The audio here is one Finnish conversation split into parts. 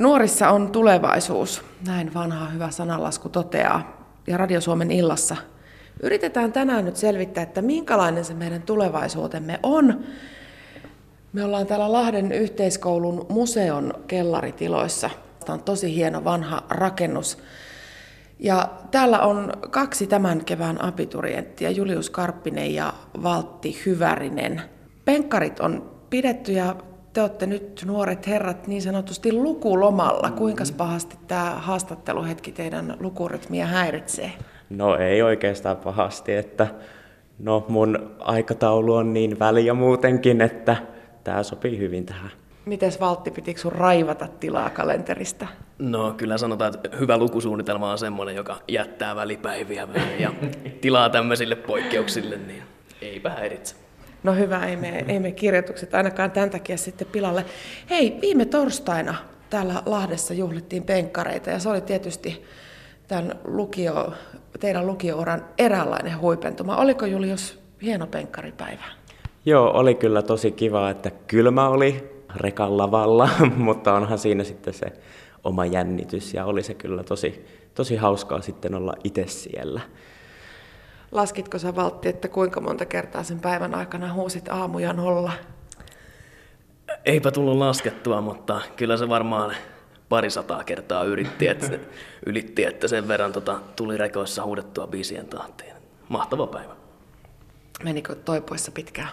Nuorissa on tulevaisuus, näin vanha hyvä sananlasku toteaa. Ja Radio Suomen illassa yritetään tänään nyt selvittää, että minkälainen se meidän tulevaisuutemme on. Me ollaan täällä Lahden yhteiskoulun museon kellaritiloissa. Tämä on tosi hieno vanha rakennus. Ja täällä on kaksi tämän kevään abiturienttia, Julius Karppinen ja Valtti Hyvärinen. Penkkarit on pidetty ja te olette nyt nuoret herrat niin sanotusti lukulomalla. Kuinka pahasti tämä haastatteluhetki teidän lukurytmiä häiritsee? No ei oikeastaan pahasti, että no mun aikataulu on niin väliä muutenkin, että tämä sopii hyvin tähän. Mites Valtti, pitikö sun raivata tilaa kalenterista? No kyllä sanotaan, että hyvä lukusuunnitelma on semmoinen, joka jättää välipäiviä ja tilaa tämmöisille poikkeuksille, niin eipä häiritse. No hyvä, ei me, ei me kirjoitukset ainakaan tämän takia sitten pilalle. Hei, viime torstaina täällä Lahdessa juhlittiin penkkareita ja se oli tietysti tämän lukio, teidän lukiouran eräänlainen huipentuma. Oliko Julius hieno penkkaripäivä? Joo, oli kyllä tosi kiva, että kylmä oli rekan lavalla, mutta onhan siinä sitten se oma jännitys ja oli se kyllä tosi, tosi hauskaa sitten olla itse siellä. Laskitko sä Valtti, että kuinka monta kertaa sen päivän aikana huusit aamuja nolla? Eipä tullut laskettua, mutta kyllä se varmaan pari sataa kertaa yritti, että, se, ylitti, että sen verran tota, tuli rekoissa huudettua biisien tahtiin. Mahtava päivä. Menikö toipuessa pitkään?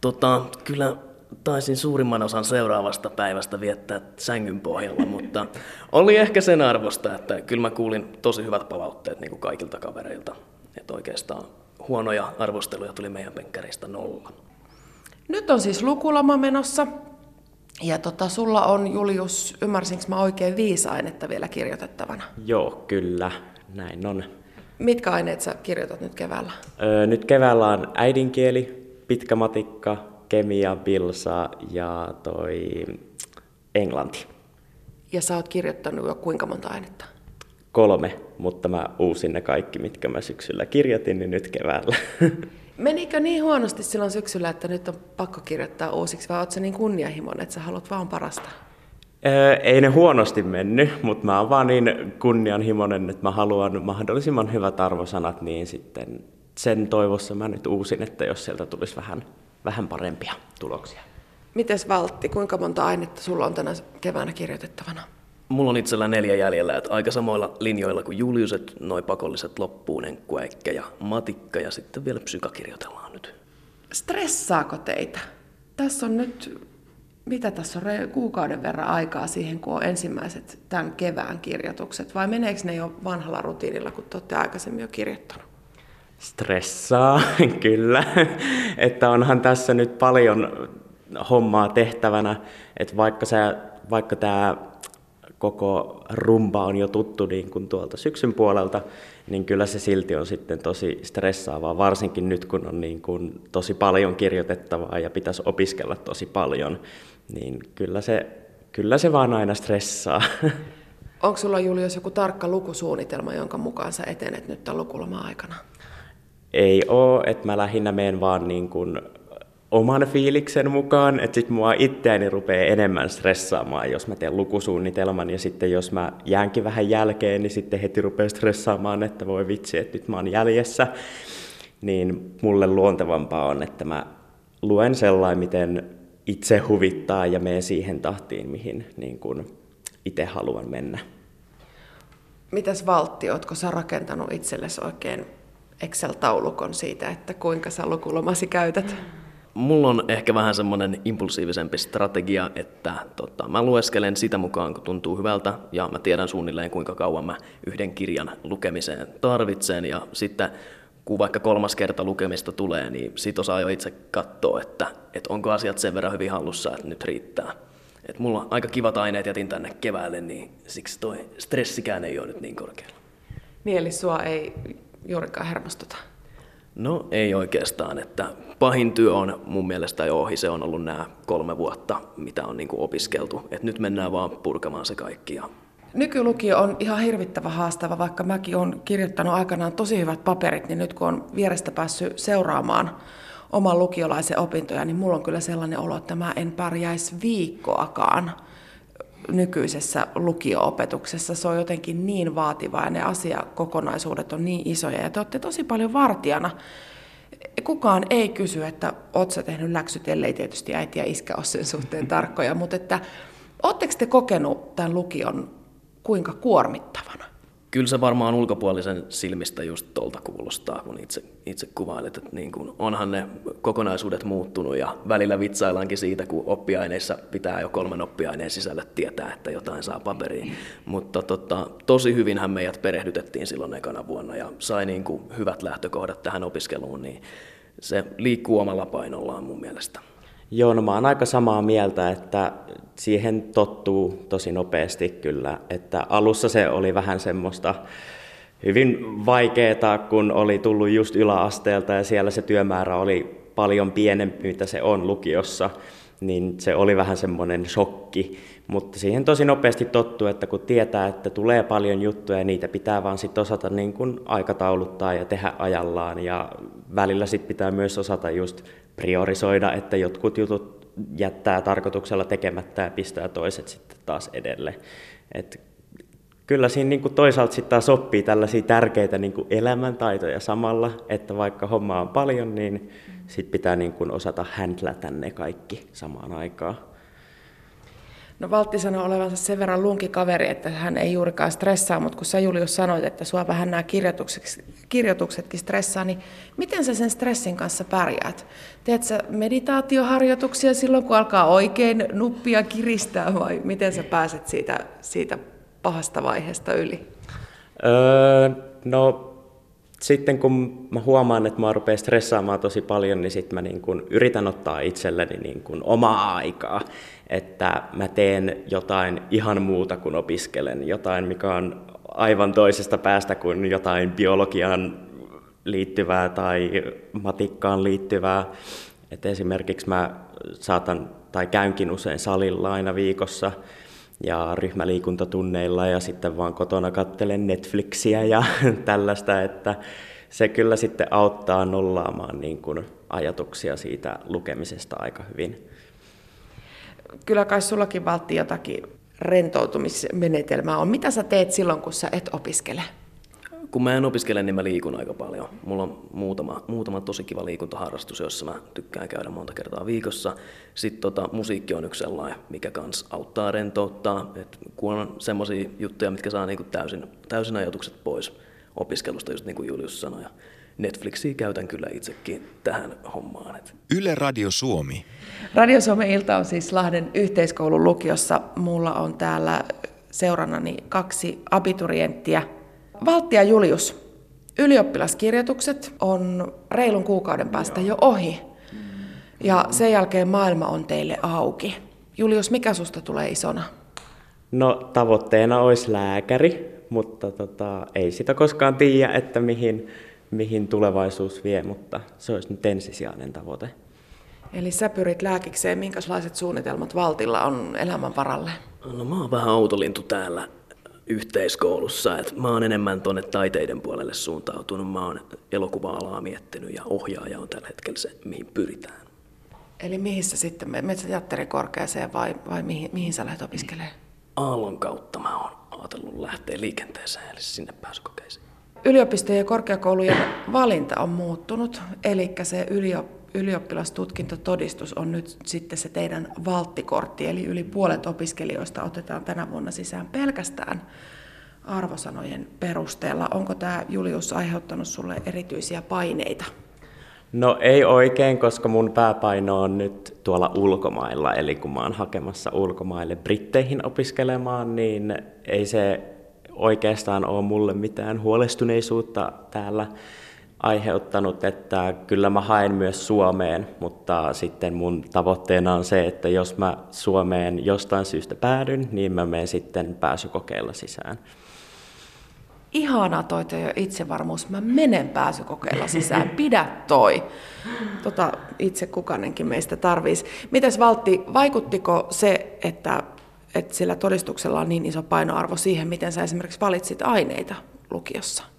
Tota, kyllä taisin suurimman osan seuraavasta päivästä viettää sängyn pohjalla, mutta oli ehkä sen arvosta, että kyllä mä kuulin tosi hyvät palautteet niin kuin kaikilta kavereilta. Että oikeastaan huonoja arvosteluja tuli meidän penkkäreistä nolla. Nyt on siis lukuloma menossa. Ja tota, sulla on, Julius, ymmärsinkö mä oikein viisi ainetta vielä kirjoitettavana? Joo, kyllä, näin on. Mitkä aineet sä kirjoitat nyt keväällä? Öö, nyt keväällä on äidinkieli, pitkä matikka, kemia, bilsa ja toi englanti. Ja sä oot kirjoittanut jo kuinka monta ainetta? Kolme, mutta mä uusin ne kaikki, mitkä mä syksyllä kirjoitin, niin nyt keväällä. Menikö niin huonosti silloin syksyllä, että nyt on pakko kirjoittaa uusiksi, vai ootko niin kunnianhimoinen, että sä haluat vaan parasta? Öö, ei ne huonosti mennyt, mutta mä oon vaan niin kunnianhimoinen, että mä haluan mahdollisimman hyvät arvosanat, niin sitten sen toivossa mä nyt uusin, että jos sieltä tulisi vähän, vähän parempia tuloksia. Mites Valtti, kuinka monta ainetta sulla on tänä keväänä kirjoitettavana? Mulla on itsellä neljä jäljellä, että aika samoilla linjoilla kuin Julius, että noin pakolliset loppuun, enkkuäikkä ja matikka ja sitten vielä psyka kirjoitellaan nyt. Stressaako teitä? Tässä on nyt, mitä tässä on, kuukauden verran aikaa siihen, kun on ensimmäiset tämän kevään kirjoitukset, vai meneekö ne jo vanhalla rutiinilla, kun te olette aikaisemmin jo kirjoittanut? Stressaa, kyllä. että onhan tässä nyt paljon hommaa tehtävänä, että vaikka, sä, vaikka tämä koko rumba on jo tuttu niin kuin tuolta syksyn puolelta, niin kyllä se silti on sitten tosi stressaavaa, varsinkin nyt kun on niin kuin tosi paljon kirjoitettavaa ja pitäisi opiskella tosi paljon, niin kyllä se, kyllä se vaan aina stressaa. Onko sulla Julius joku tarkka lukusuunnitelma, jonka mukaan sä etenet nyt tämän lukuloma-aikana? Ei oo, että mä lähinnä menen vaan niin kuin oman fiiliksen mukaan, että sitten mua itseäni rupeaa enemmän stressaamaan, jos mä teen lukusuunnitelman ja sitten jos mä jäänkin vähän jälkeen, niin sitten heti rupeaa stressaamaan, että voi vitsi, että nyt mä oon jäljessä. Niin mulle luontevampaa on, että mä luen sellainen, miten itse huvittaa ja menen siihen tahtiin, mihin niin kun itse haluan mennä. Mitäs Valtti, ootko sä rakentanut itsellesi oikein Excel-taulukon siitä, että kuinka sä lukulomasi käytät? Mulla on ehkä vähän semmoinen impulsiivisempi strategia, että tota, mä lueskelen sitä mukaan, kun tuntuu hyvältä, ja mä tiedän suunnilleen, kuinka kauan mä yhden kirjan lukemiseen tarvitsen, ja sitten kun vaikka kolmas kerta lukemista tulee, niin sit osaa jo itse katsoa, että, että onko asiat sen verran hyvin hallussa, että nyt riittää. Et mulla aika kivat aineet jätin tänne keväälle, niin siksi toi stressikään ei ole nyt niin korkealla. Niin, eli sua ei juurikaan hermostuta? No ei oikeastaan, että pahin työ on mun mielestä jo ohi. Se on ollut nämä kolme vuotta, mitä on niin kuin opiskeltu. Et nyt mennään vaan purkamaan se kaikki. Ja... Nykylukio on ihan hirvittävä haastava, vaikka mäkin olen kirjoittanut aikanaan tosi hyvät paperit, niin nyt kun on vierestä päässyt seuraamaan oman lukiolaisen opintoja, niin mulla on kyllä sellainen olo, että mä en pärjäisi viikkoakaan nykyisessä lukio-opetuksessa. Se on jotenkin niin vaativaa ja ne asiakokonaisuudet on niin isoja ja te olette tosi paljon vartijana. Kukaan ei kysy, että oot sä tehnyt läksyt, ellei tietysti äiti ja iskä ole sen suhteen tarkkoja, mutta että ootteko te kokenut tämän lukion kuinka kuormittavana? Kyllä se varmaan ulkopuolisen silmistä just tuolta kuulostaa, kun itse, itse kuvailet, että niin kuin onhan ne kokonaisuudet muuttunut ja välillä vitsaillaankin siitä, kun oppiaineissa pitää jo kolmen oppiaineen sisällä tietää, että jotain saa paperiin. Mutta tota, tosi hyvinhän meidät perehdytettiin silloin ekana vuonna ja sai niin kuin hyvät lähtökohdat tähän opiskeluun, niin se liikkuu omalla painollaan mun mielestä. Joo, no mä oon aika samaa mieltä, että siihen tottuu tosi nopeasti kyllä. Että alussa se oli vähän semmoista hyvin vaikeaa, kun oli tullut just yläasteelta ja siellä se työmäärä oli paljon pienempi, mitä se on lukiossa, niin se oli vähän semmoinen shokki. Mutta siihen tosi nopeasti tottuu, että kun tietää, että tulee paljon juttuja ja niitä pitää vaan sitten osata niin kuin aikatauluttaa ja tehdä ajallaan ja välillä sitten pitää myös osata just priorisoida, että jotkut jutut jättää tarkoituksella tekemättä ja pistää toiset sitten taas edelle. Et kyllä siinä niin toisaalta sitten taas oppii tällaisia tärkeitä niin elämäntaitoja samalla, että vaikka homma on paljon, niin sit pitää niin osata händlätä ne kaikki samaan aikaan. No Valtti sanoi olevansa sen verran lunkikaveri, että hän ei juurikaan stressaa, mutta kun sä Julius sanoit, että sua vähän nämä kirjoituksetkin stressaa, niin miten sä sen stressin kanssa pärjäät? Teet sä meditaatioharjoituksia silloin, kun alkaa oikein nuppia kiristää vai miten sä pääset siitä, siitä pahasta vaiheesta yli? Öö, no sitten kun mä huomaan, että mä rupean stressaamaan tosi paljon, niin sitten mä niin kun yritän ottaa itselleni niin kun omaa aikaa, että mä teen jotain ihan muuta kuin opiskelen, jotain mikä on aivan toisesta päästä kuin jotain biologiaan liittyvää tai matikkaan liittyvää. Et esimerkiksi mä saatan tai käynkin usein salilla aina viikossa ja ryhmäliikuntatunneilla ja sitten vaan kotona kattelen Netflixiä ja tällaista, että se kyllä sitten auttaa nollaamaan niin kuin ajatuksia siitä lukemisesta aika hyvin. Kyllä kai sullakin valtti jotakin rentoutumismenetelmää on. Mitä sä teet silloin, kun sä et opiskele? Kun mä en opiskele, niin mä liikun aika paljon. Mulla on muutama, muutama tosi kiva liikuntaharrastus, jossa mä tykkään käydä monta kertaa viikossa. Sitten tota, musiikki on yksi sellainen, mikä kans auttaa rentouttaa. Et kun on semmoisia juttuja, mitkä saa niinku täysin, täysin ajatukset pois opiskelusta, just niin kuin Julius sanoi. Netflixiä käytän kyllä itsekin tähän hommaan. Yle Radio Suomi. Radio Suomen ilta on siis Lahden yhteiskoulun lukiossa. Mulla on täällä seurannani kaksi abiturienttiä – Valtti ja Julius, ylioppilaskirjoitukset on reilun kuukauden päästä jo ohi. Ja sen jälkeen maailma on teille auki. Julius, mikä susta tulee isona? No tavoitteena olisi lääkäri, mutta tota, ei sitä koskaan tiedä, että mihin, mihin tulevaisuus vie, mutta se olisi nyt ensisijainen tavoite. Eli sä pyrit lääkikseen, minkälaiset suunnitelmat Valtilla on elämän varalle? No mä oon vähän autolintu täällä yhteiskoulussa. Et mä oon enemmän tuonne taiteiden puolelle suuntautunut. Mä oon elokuva-alaa miettinyt ja ohjaaja on tällä hetkellä se, mihin pyritään. Eli mihin sä sitten, menet teatterikorkeaseen vai, vai mihin, mihin sä lähdet opiskelemaan? Aallon kautta mä oon ajatellut lähteä liikenteeseen, eli sinne pääsykokeisiin. Yliopistojen ja korkeakoulujen valinta on muuttunut, eli se ylioppilas ylioppilastutkintotodistus on nyt sitten se teidän valttikortti, eli yli puolet opiskelijoista otetaan tänä vuonna sisään pelkästään arvosanojen perusteella. Onko tämä Julius aiheuttanut sulle erityisiä paineita? No ei oikein, koska mun pääpaino on nyt tuolla ulkomailla, eli kun mä oon hakemassa ulkomaille Britteihin opiskelemaan, niin ei se oikeastaan ole mulle mitään huolestuneisuutta täällä aiheuttanut, että kyllä mä haen myös Suomeen, mutta sitten mun tavoitteena on se, että jos mä Suomeen jostain syystä päädyn, niin mä menen sitten pääsykokeilla sisään. Ihanaa toi jo itsevarmuus. Mä menen pääsykokeilla sisään. Pidä toi. Tota itse kukanenkin meistä tarvisi. Mites Valtti, vaikuttiko se, että, että sillä todistuksella on niin iso painoarvo siihen, miten sä esimerkiksi valitsit aineita lukiossa?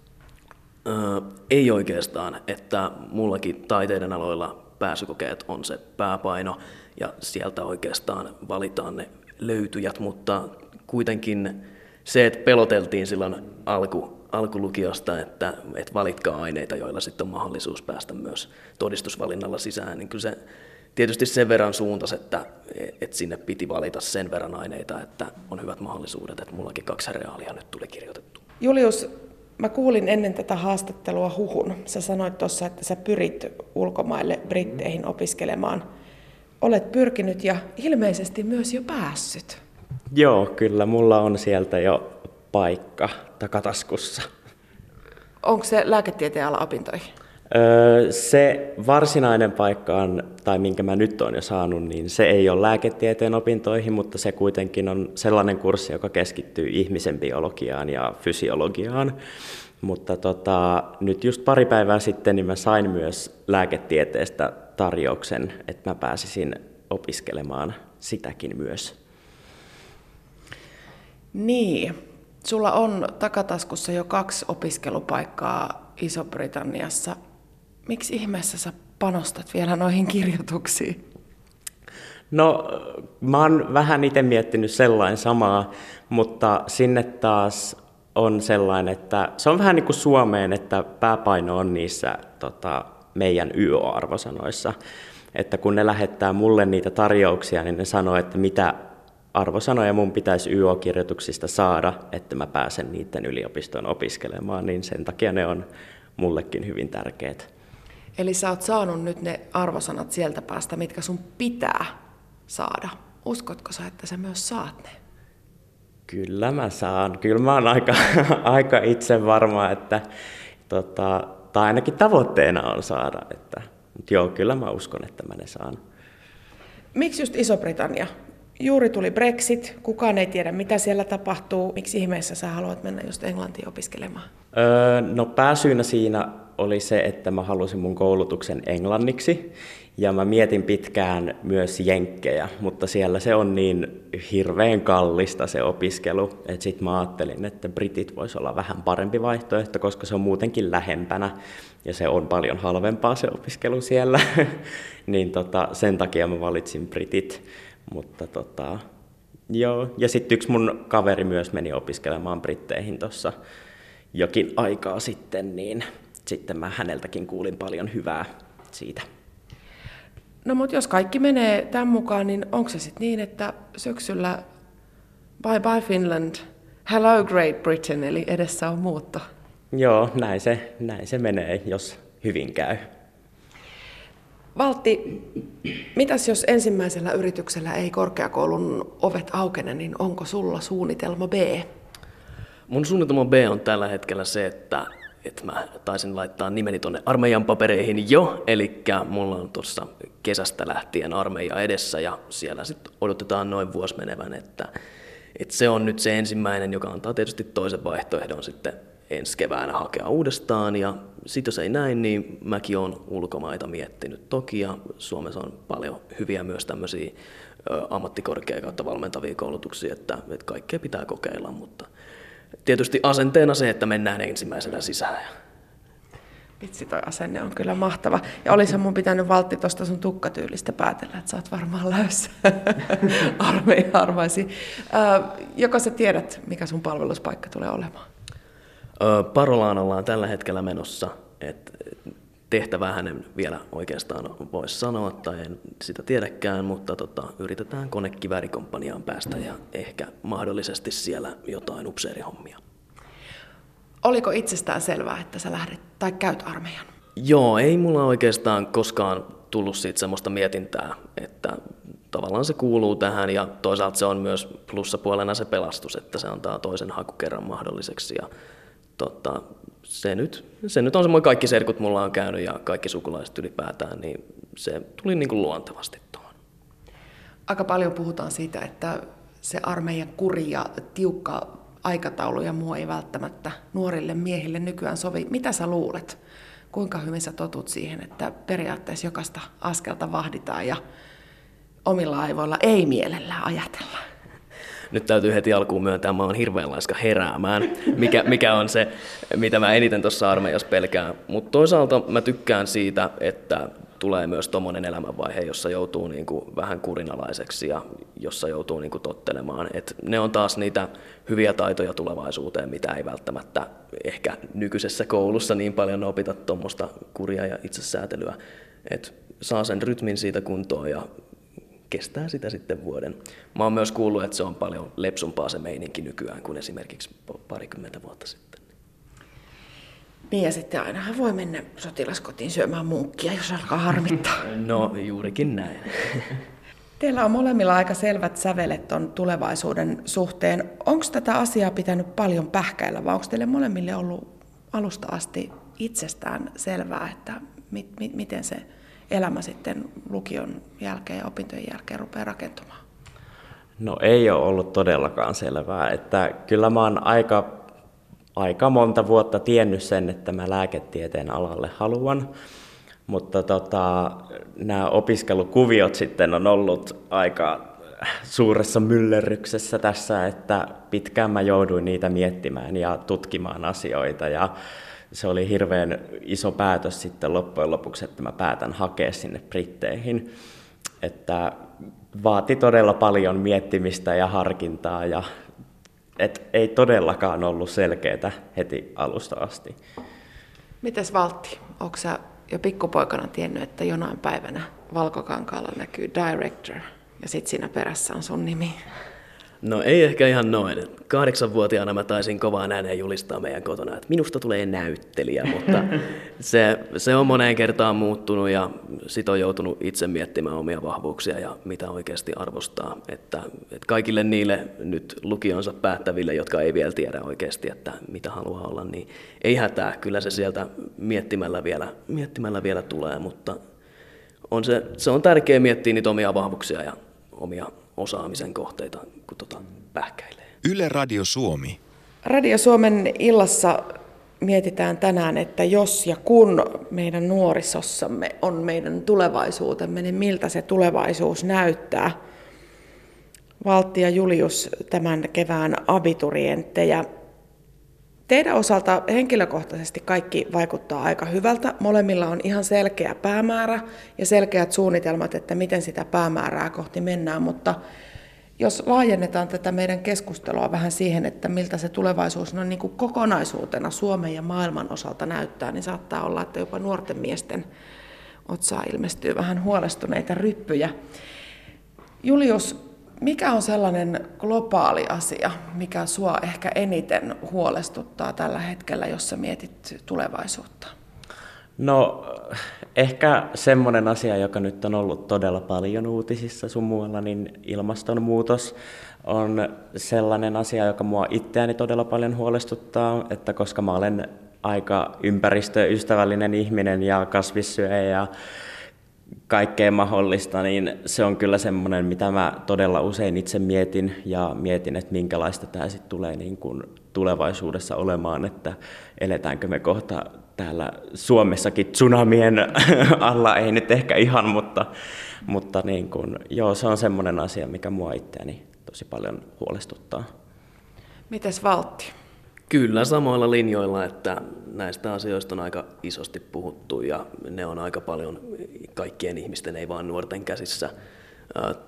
Öö, ei oikeastaan, että mullakin taiteiden aloilla pääsykokeet on se pääpaino ja sieltä oikeastaan valitaan ne löytyjät, mutta kuitenkin se, että peloteltiin silloin alku, alkulukiosta, että, että valitkaa aineita, joilla sitten on mahdollisuus päästä myös todistusvalinnalla sisään, niin kyllä se tietysti sen verran suuntas, että, että sinne piti valita sen verran aineita, että on hyvät mahdollisuudet, että mullakin kaksi reaalia nyt tuli kirjoitettu. Julius, mä kuulin ennen tätä haastattelua huhun. Sä sanoit tuossa, että sä pyrit ulkomaille Britteihin opiskelemaan. Olet pyrkinyt ja ilmeisesti myös jo päässyt. Joo, kyllä mulla on sieltä jo paikka takataskussa. Onko se lääketieteen ala opintoihin? Se varsinainen paikka on, tai minkä mä nyt olen jo saanut, niin se ei ole lääketieteen opintoihin, mutta se kuitenkin on sellainen kurssi, joka keskittyy ihmisen biologiaan ja fysiologiaan. Mutta tota, nyt just pari päivää sitten niin mä sain myös lääketieteestä tarjouksen, että mä pääsisin opiskelemaan sitäkin myös. Niin, sulla on takataskussa jo kaksi opiskelupaikkaa Iso-Britanniassa. Miksi ihmeessä sä panostat vielä noihin kirjoituksiin? No, mä oon vähän itse miettinyt sellainen samaa, mutta sinne taas on sellainen, että se on vähän niin kuin Suomeen, että pääpaino on niissä tota, meidän YO-arvosanoissa. Että kun ne lähettää mulle niitä tarjouksia, niin ne sanoo, että mitä arvosanoja mun pitäisi YO-kirjoituksista saada, että mä pääsen niiden yliopistoon opiskelemaan, niin sen takia ne on mullekin hyvin tärkeät. Eli sä oot saanut nyt ne arvosanat sieltä päästä, mitkä sun pitää saada. Uskotko sä, että sä myös saat ne? Kyllä mä saan. Kyllä mä oon aika, aika itse varma, että tota, tai ainakin tavoitteena on saada. Että, mutta joo, kyllä mä uskon, että mä ne saan. Miksi just Iso-Britannia? Juuri tuli Brexit, kukaan ei tiedä mitä siellä tapahtuu. Miksi ihmeessä sä haluat mennä just Englantiin opiskelemaan? Öö, no pääsyynä siinä oli se, että mä halusin mun koulutuksen englanniksi. Ja mä mietin pitkään myös jenkkejä, mutta siellä se on niin hirveän kallista se opiskelu, että sitten mä ajattelin, että britit voisi olla vähän parempi vaihtoehto, koska se on muutenkin lähempänä ja se on paljon halvempaa se opiskelu siellä. niin tota, sen takia mä valitsin britit. Mutta tota, joo. Ja sitten yksi mun kaveri myös meni opiskelemaan Britteihin tuossa jokin aikaa sitten, niin sitten mä häneltäkin kuulin paljon hyvää siitä. No mutta jos kaikki menee tämän mukaan, niin onko se sitten niin, että syksyllä bye bye Finland, hello Great Britain, eli edessä on muutto? Joo, näin se, näin se menee, jos hyvin käy. Valtti, mitäs jos ensimmäisellä yrityksellä ei korkeakoulun ovet aukene, niin onko sulla suunnitelma B? Mun suunnitelma B on tällä hetkellä se, että, että mä taisin laittaa nimeni tonne armeijan papereihin jo, eli mulla on tuossa kesästä lähtien armeija edessä ja siellä sitten odotetaan noin vuosi menevän, että, että se on nyt se ensimmäinen, joka antaa tietysti toisen vaihtoehdon sitten ensi keväänä hakea uudestaan. Ja sitten jos ei näin, niin mäkin olen ulkomaita miettinyt toki. Ja Suomessa on paljon hyviä myös tämmöisiä ammattikorkea kautta valmentavia koulutuksia, että, että kaikkea pitää kokeilla. Mutta tietysti asenteena se, että mennään ensimmäisenä sisään. Vitsi, toi asenne on kyllä mahtava. Ja olisi mun pitänyt valtti tuosta sun tukkatyylistä päätellä, että sä oot varmaan läyssä armeija arvaisi. joko sä tiedät, mikä sun palveluspaikka tulee olemaan? Parolaan ollaan tällä hetkellä menossa, että tehtävää hänen vielä oikeastaan voisi sanoa, tai en sitä tiedäkään, mutta tota, yritetään konekivärikomppaniaan päästä ja ehkä mahdollisesti siellä jotain upseerihommia. Oliko itsestään selvää, että sä lähdet tai käyt armeijan? Joo, ei mulla oikeastaan koskaan tullut siitä semmoista mietintää, että tavallaan se kuuluu tähän ja toisaalta se on myös plussapuolena se pelastus, että se antaa toisen hakukerran mahdolliseksi ja tota, se, nyt, se nyt on semmoinen kaikki serkut mulla on käynyt ja kaikki sukulaiset ylipäätään, niin se tuli niin kuin luontevasti tuohon. Aika paljon puhutaan siitä, että se armeijan kuri ja tiukka aikataulu ja muu ei välttämättä nuorille miehille nykyään sovi. Mitä sä luulet? Kuinka hyvin sä totut siihen, että periaatteessa jokaista askelta vahditaan ja omilla aivoilla ei mielellään ajatella? Nyt täytyy heti alkuun myöntää, mä oon hirveän laiska heräämään, mikä, mikä on se, mitä mä eniten tuossa armeijassa pelkään. Mutta toisaalta mä tykkään siitä, että tulee myös tuommoinen elämänvaihe, jossa joutuu niin kuin vähän kurinalaiseksi ja jossa joutuu niin kuin tottelemaan. Et ne on taas niitä hyviä taitoja tulevaisuuteen, mitä ei välttämättä ehkä nykyisessä koulussa niin paljon opita tuommoista kuria ja itsesäätelyä. Et saa sen rytmin siitä kuntoon ja kestää sitä sitten vuoden. Mä oon myös kuullut, että se on paljon lepsumpaa se meininki nykyään kuin esimerkiksi parikymmentä vuotta sitten. Niin ja sitten ainahan voi mennä sotilaskotiin syömään munkkia, jos alkaa harmittaa. No juurikin näin. Teillä on molemmilla aika selvät sävelet ton tulevaisuuden suhteen. Onko tätä asiaa pitänyt paljon pähkäillä vai onko teille molemmille ollut alusta asti itsestään selvää, että mit, mit, miten se elämä sitten lukion jälkeen ja opintojen jälkeen rupeaa rakentumaan? No ei ole ollut todellakaan selvää. Että kyllä mä oon aika, aika monta vuotta tiennyt sen, että mä lääketieteen alalle haluan. Mutta tota, nämä opiskelukuviot sitten on ollut aika suuressa myllerryksessä tässä, että pitkään mä jouduin niitä miettimään ja tutkimaan asioita. Ja se oli hirveän iso päätös sitten loppujen lopuksi, että mä päätän hakea sinne Britteihin. Että vaati todella paljon miettimistä ja harkintaa ja et ei todellakaan ollut selkeää heti alusta asti. Mites Valtti, onko sä jo pikkupoikana tiennyt, että jonain päivänä Valkokankaalla näkyy director ja sit siinä perässä on sun nimi? No ei ehkä ihan noin. Kahdeksanvuotiaana mä taisin kovaan ääneen julistaa meidän kotona, että minusta tulee näyttelijä, mutta se, se on moneen kertaan muuttunut ja sit on joutunut itse miettimään omia vahvuuksia ja mitä oikeasti arvostaa. Että, että kaikille niille nyt lukionsa päättäville, jotka ei vielä tiedä oikeasti, että mitä haluaa olla, niin ei hätää. Kyllä se sieltä miettimällä vielä, miettimällä vielä tulee, mutta on se, se on tärkeää miettiä niitä omia vahvuuksia ja omia osaamisen kohteita, kun tota pähkäilee. Yle Radio Suomi. Radio Suomen illassa mietitään tänään, että jos ja kun meidän nuorisossamme on meidän tulevaisuutemme, niin miltä se tulevaisuus näyttää. Valtti ja Julius tämän kevään abiturienttejä. Teidän osalta henkilökohtaisesti kaikki vaikuttaa aika hyvältä. Molemmilla on ihan selkeä päämäärä ja selkeät suunnitelmat, että miten sitä päämäärää kohti mennään, mutta jos laajennetaan tätä meidän keskustelua vähän siihen, että miltä se tulevaisuus no niin kuin kokonaisuutena Suomen ja maailman osalta näyttää, niin saattaa olla, että jopa nuorten miesten otsaa ilmestyy vähän huolestuneita ryppyjä. Julius, mikä on sellainen globaali asia, mikä sua ehkä eniten huolestuttaa tällä hetkellä, jos sä mietit tulevaisuutta? No ehkä semmoinen asia, joka nyt on ollut todella paljon uutisissa sun muualla, niin ilmastonmuutos on sellainen asia, joka mua itseäni todella paljon huolestuttaa, että koska mä olen aika ympäristöystävällinen ihminen ja kasvissyöjä ja kaikkea mahdollista, niin se on kyllä semmoinen, mitä mä todella usein itse mietin ja mietin, että minkälaista tämä sitten tulee niin kuin tulevaisuudessa olemaan, että eletäänkö me kohta täällä Suomessakin tsunamien alla, ei nyt ehkä ihan, mutta, mutta niin kuin, joo, se on semmoinen asia, mikä mua itseäni tosi paljon huolestuttaa. Mites Valtti? Kyllä samoilla linjoilla, että näistä asioista on aika isosti puhuttu ja ne on aika paljon kaikkien ihmisten, ei vaan nuorten käsissä.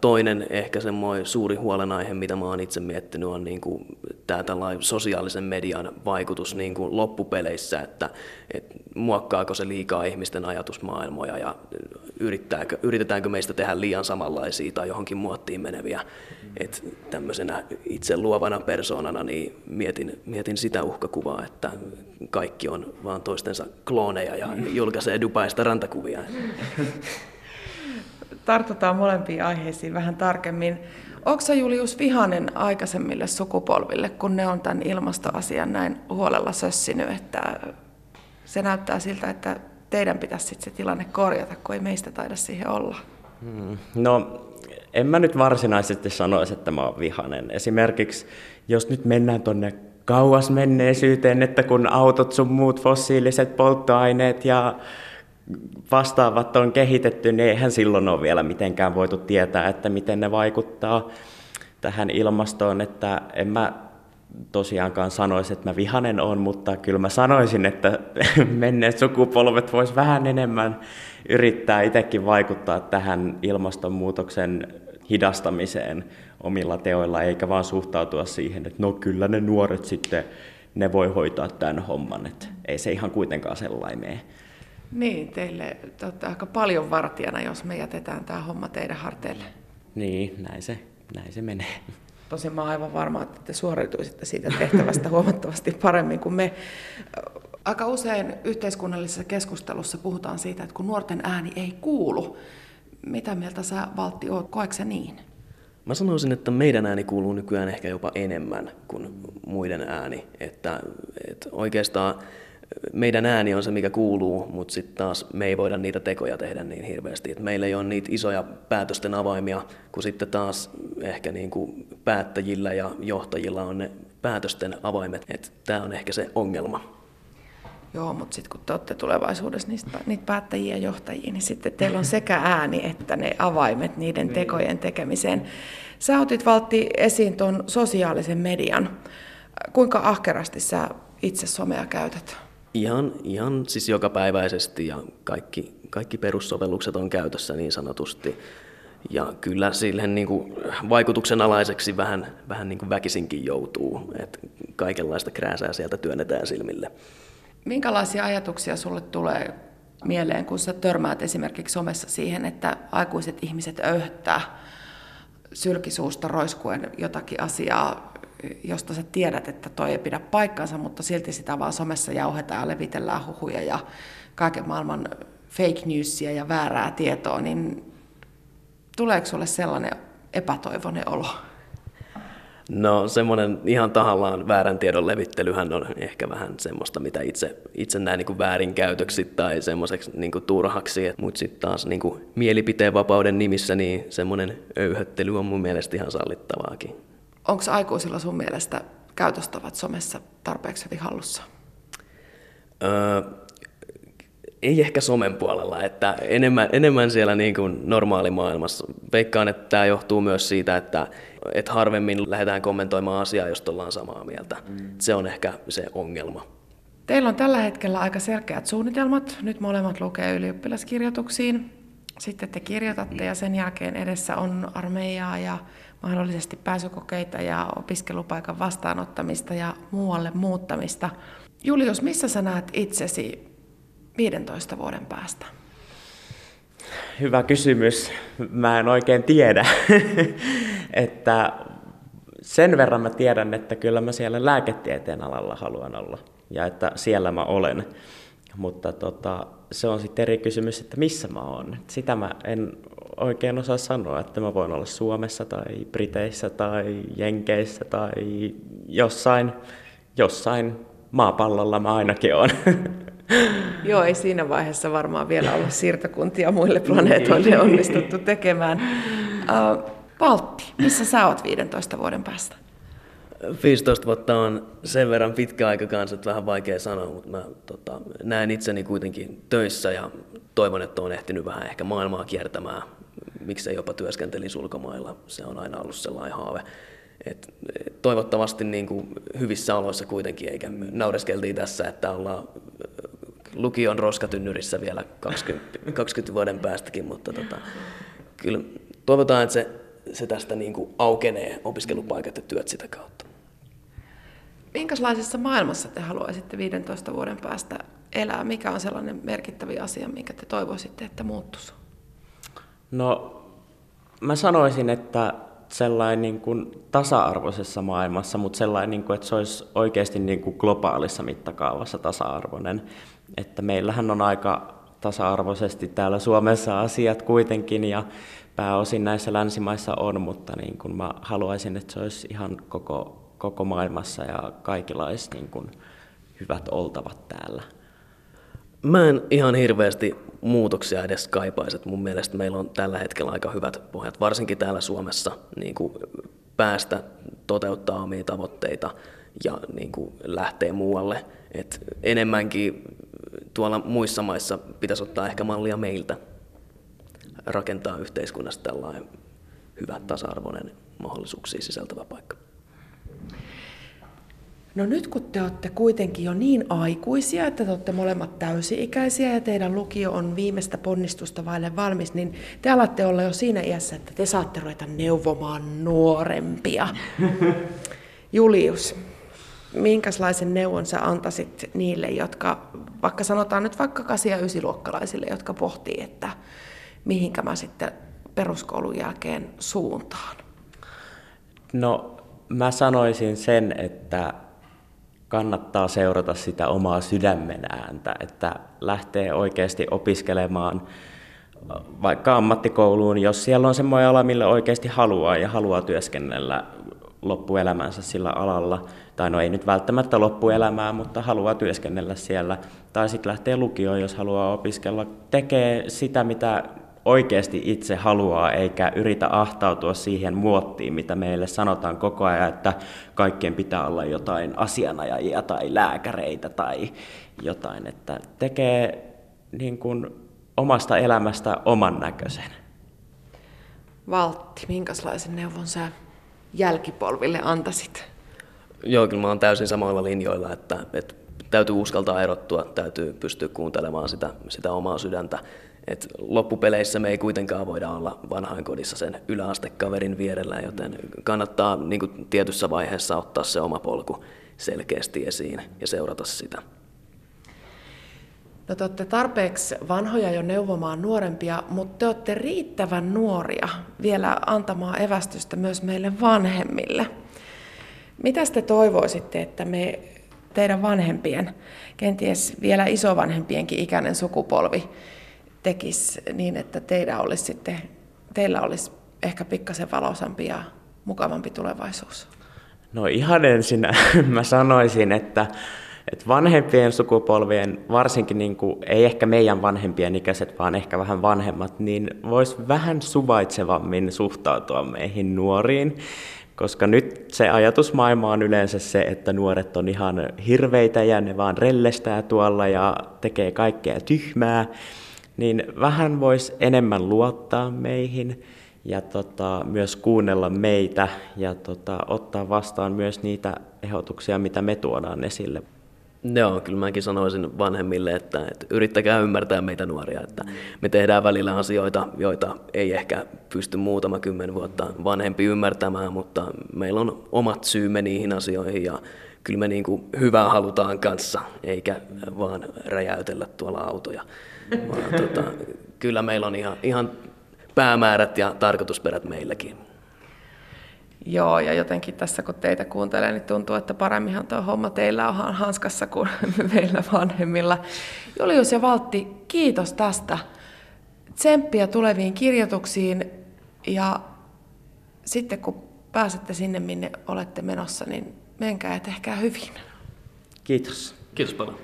Toinen ehkä semmoinen suuri huolenaihe, mitä mä oon itse miettinyt, on niin kuin tämä sosiaalisen median vaikutus niin kuin loppupeleissä, että, että muokkaako se liikaa ihmisten ajatusmaailmoja ja yritetäänkö meistä tehdä liian samanlaisia tai johonkin muottiin meneviä. Että tämmöisenä itse luovana persoonana niin mietin, mietin sitä uhkakuvaa, että kaikki on vaan toistensa klooneja ja julkaisee Dubaista rantakuvia tartutaan molempiin aiheisiin vähän tarkemmin. Onko Julius vihanen aikaisemmille sukupolville, kun ne on tämän ilmastoasian näin huolella sössinyt, että se näyttää siltä, että teidän pitäisi sitten se tilanne korjata, kun ei meistä taida siihen olla? Hmm. No, en mä nyt varsinaisesti sanoisi, että mä oon vihanen. Esimerkiksi, jos nyt mennään tuonne kauas menneisyyteen, että kun autot sun muut fossiiliset polttoaineet ja vastaavat on kehitetty, niin eihän silloin ole vielä mitenkään voitu tietää, että miten ne vaikuttaa tähän ilmastoon, että en mä tosiaankaan sanoisi, että mä vihanen on, mutta kyllä mä sanoisin, että menneet sukupolvet vois vähän enemmän yrittää itsekin vaikuttaa tähän ilmastonmuutoksen hidastamiseen omilla teoilla, eikä vaan suhtautua siihen, että no kyllä ne nuoret sitten, ne voi hoitaa tämän homman, että ei se ihan kuitenkaan sellainen mene. Niin, teille te olette aika paljon vartijana, jos me jätetään tämä homma teidän harteille. Niin, näin se, näin se menee. Tosin mä oon aivan varma, että te suorituisitte siitä tehtävästä huomattavasti paremmin kuin me. Aika usein yhteiskunnallisessa keskustelussa puhutaan siitä, että kun nuorten ääni ei kuulu. Mitä mieltä sä, Valtti, oot? Koetko sä niin? Mä sanoisin, että meidän ääni kuuluu nykyään ehkä jopa enemmän kuin muiden ääni. Että, että oikeastaan meidän ääni on se, mikä kuuluu, mutta sitten taas me ei voida niitä tekoja tehdä niin hirveästi. Et meillä ei ole niitä isoja päätösten avaimia, kun sitten taas ehkä niin kuin päättäjillä ja johtajilla on ne päätösten avaimet. Tämä on ehkä se ongelma. Joo, mutta sitten kun te olette tulevaisuudessa niistä, niitä päättäjiä ja johtajia, niin sitten teillä on sekä ääni että ne avaimet niiden niin. tekojen tekemiseen. Sä otit Valtti esiin tuon sosiaalisen median. Kuinka ahkerasti sä itse somea käytät? Ihan, ihan siis jokapäiväisesti ja kaikki, kaikki perussovellukset on käytössä niin sanotusti. Ja kyllä sille niin kuin vaikutuksen alaiseksi vähän, vähän niin kuin väkisinkin joutuu, että kaikenlaista krääsää sieltä työnnetään silmille. Minkälaisia ajatuksia sulle tulee mieleen, kun sä törmäät esimerkiksi somessa siihen, että aikuiset ihmiset öyhttää sylkisuusta roiskuen jotakin asiaa, josta sä tiedät, että toi ei pidä paikkansa, mutta silti sitä vaan somessa jauhetaan ja levitellään huhuja ja kaiken maailman fake newsia ja väärää tietoa, niin tuleeko sulle sellainen epätoivoinen olo? No semmoinen ihan tahallaan väärän tiedon levittelyhän on ehkä vähän semmoista, mitä itse, itse näen niin väärinkäytöksi tai semmoiseksi niin turhaksi. Mutta sitten taas niin kuin mielipiteen vapauden nimissä niin semmoinen öyhöttely on mun mielestä ihan sallittavaakin. Onko aikuisilla sun mielestä käytöstavat somessa tarpeeksi hyvin hallussa? Öö, ei ehkä somen puolella, että enemmän, enemmän siellä niin kuin normaalimaailmassa. Veikkaan, että tämä johtuu myös siitä, että, että harvemmin lähdetään kommentoimaan asiaa, jos ollaan samaa mieltä. Mm. Se on ehkä se ongelma. Teillä on tällä hetkellä aika selkeät suunnitelmat. Nyt molemmat lukee ylioppilaskirjoituksiin. Sitten te kirjoitatte ja sen jälkeen edessä on armeijaa ja mahdollisesti pääsykokeita ja opiskelupaikan vastaanottamista ja muualle muuttamista. Julius, missä sä näet itsesi 15 vuoden päästä? Hyvä kysymys. Mä en oikein tiedä. että sen verran mä tiedän, että kyllä mä siellä lääketieteen alalla haluan olla ja että siellä mä olen. Mutta tota, se on sitten eri kysymys, että missä mä oon. Sitä mä en oikein osaa sanoa, että mä voin olla Suomessa tai Briteissä tai Jenkeissä tai jossain, jossain maapallolla mä ainakin on. Joo, ei siinä vaiheessa varmaan vielä olla siirtokuntia muille planeetoille onnistuttu tekemään. Uh, Valtti, missä sä oot 15 vuoden päästä? 15 vuotta on sen verran pitkä aika kanssa, että vähän vaikea sanoa, mutta mä tota, näen itseni kuitenkin töissä ja toivon, että on ehtinyt vähän ehkä maailmaa kiertämään, miksei jopa työskentelisi ulkomailla. Se on aina ollut sellainen haave. Et toivottavasti niin kuin hyvissä oloissa kuitenkin, eikä naureskeltiin tässä, että ollaan lukion roskatynnyrissä vielä 20, 20 vuoden päästäkin, mutta tota, kyllä toivotaan, että se, se tästä niin kuin aukenee opiskelupaikat ja työt sitä kautta. Minkälaisessa maailmassa te haluaisitte 15 vuoden päästä elää? Mikä on sellainen merkittävä asia, minkä te toivoisitte, että muuttuisi? No, mä sanoisin, että sellainen niin kuin tasa-arvoisessa maailmassa, mutta sellainen, niin kuin, että se olisi oikeasti niin kuin globaalissa mittakaavassa tasa-arvoinen. Että meillähän on aika tasa-arvoisesti täällä Suomessa asiat kuitenkin ja pääosin näissä länsimaissa on, mutta niin kuin mä haluaisin, että se olisi ihan koko koko maailmassa ja kaikilla olisi niin kuin hyvät oltavat täällä. Mä en ihan hirveästi muutoksia edes kaipaisi. Mun mielestä meillä on tällä hetkellä aika hyvät pohjat, varsinkin täällä Suomessa, niin kuin päästä toteuttaa omia tavoitteita ja niin kuin lähtee muualle. Et enemmänkin tuolla muissa maissa pitäisi ottaa ehkä mallia meiltä, rakentaa yhteiskunnasta tällainen hyvä tasa-arvoinen mahdollisuuksia sisältävä paikka. No nyt kun te olette kuitenkin jo niin aikuisia, että te olette molemmat täysi-ikäisiä ja teidän lukio on viimeistä ponnistusta vaille valmis, niin te alatte olla jo siinä iässä, että te saatte ruveta neuvomaan nuorempia. Julius, minkälaisen neuvon sä antaisit niille, jotka, vaikka sanotaan nyt vaikka 8- ja 9-luokkalaisille, jotka pohtii, että mihinkä mä sitten peruskoulun jälkeen suuntaan? No mä sanoisin sen, että kannattaa seurata sitä omaa sydämen ääntä, että lähtee oikeasti opiskelemaan vaikka ammattikouluun, jos siellä on semmoinen ala, millä oikeasti haluaa ja haluaa työskennellä loppuelämänsä sillä alalla, tai no ei nyt välttämättä loppuelämää, mutta haluaa työskennellä siellä, tai sitten lähtee lukioon, jos haluaa opiskella, tekee sitä, mitä oikeasti itse haluaa, eikä yritä ahtautua siihen muottiin, mitä meille sanotaan koko ajan, että kaikkien pitää olla jotain asianajajia tai lääkäreitä tai jotain, että tekee niin kuin omasta elämästä oman näköisen. Valtti, minkälaisen neuvon sä jälkipolville antaisit? Joo, kyllä mä oon täysin samoilla linjoilla, että, että täytyy uskaltaa erottua, täytyy pystyä kuuntelemaan sitä, sitä omaa sydäntä. Et loppupeleissä me ei kuitenkaan voida olla vanhainkodissa sen yläastekaverin vierellä, joten kannattaa niin tietyssä vaiheessa ottaa se oma polku selkeästi esiin ja seurata sitä. No te olette tarpeeksi vanhoja jo neuvomaan nuorempia, mutta te olette riittävän nuoria vielä antamaan evästystä myös meille vanhemmille. Mitä te toivoisitte, että me teidän vanhempien, kenties vielä isovanhempienkin ikäinen sukupolvi tekisi niin, että teidän olisi sitten, teillä olisi ehkä pikkasen valoisampi ja mukavampi tulevaisuus? No ihan ensin mä sanoisin, että, että vanhempien sukupolvien, varsinkin niin kuin, ei ehkä meidän vanhempien ikäiset, vaan ehkä vähän vanhemmat, niin vois vähän suvaitsevammin suhtautua meihin nuoriin, koska nyt se ajatusmaailma on yleensä se, että nuoret on ihan hirveitä ja ne vaan rellestää tuolla ja tekee kaikkea tyhmää, niin vähän voisi enemmän luottaa meihin ja tota, myös kuunnella meitä ja tota, ottaa vastaan myös niitä ehdotuksia, mitä me tuodaan esille. Joo, kyllä mäkin sanoisin vanhemmille, että, että yrittäkää ymmärtää meitä nuoria, että me tehdään välillä asioita, joita ei ehkä pysty muutama kymmen vuotta vanhempi ymmärtämään, mutta meillä on omat syymme niihin asioihin ja kyllä me niin kuin hyvää halutaan kanssa, eikä vaan räjäytellä tuolla autoja. Vaan, tota, kyllä meillä on ihan, ihan päämäärät ja tarkoitusperät meilläkin. Joo, ja jotenkin tässä kun teitä kuuntelee, niin tuntuu, että paremminhan tuo homma teillä on hanskassa kuin meillä vanhemmilla. Julius ja Valtti, kiitos tästä. Tsemppiä tuleviin kirjoituksiin ja sitten kun pääsette sinne, minne olette menossa, niin menkää ja tehkää hyvin. Kiitos. Kiitos paljon.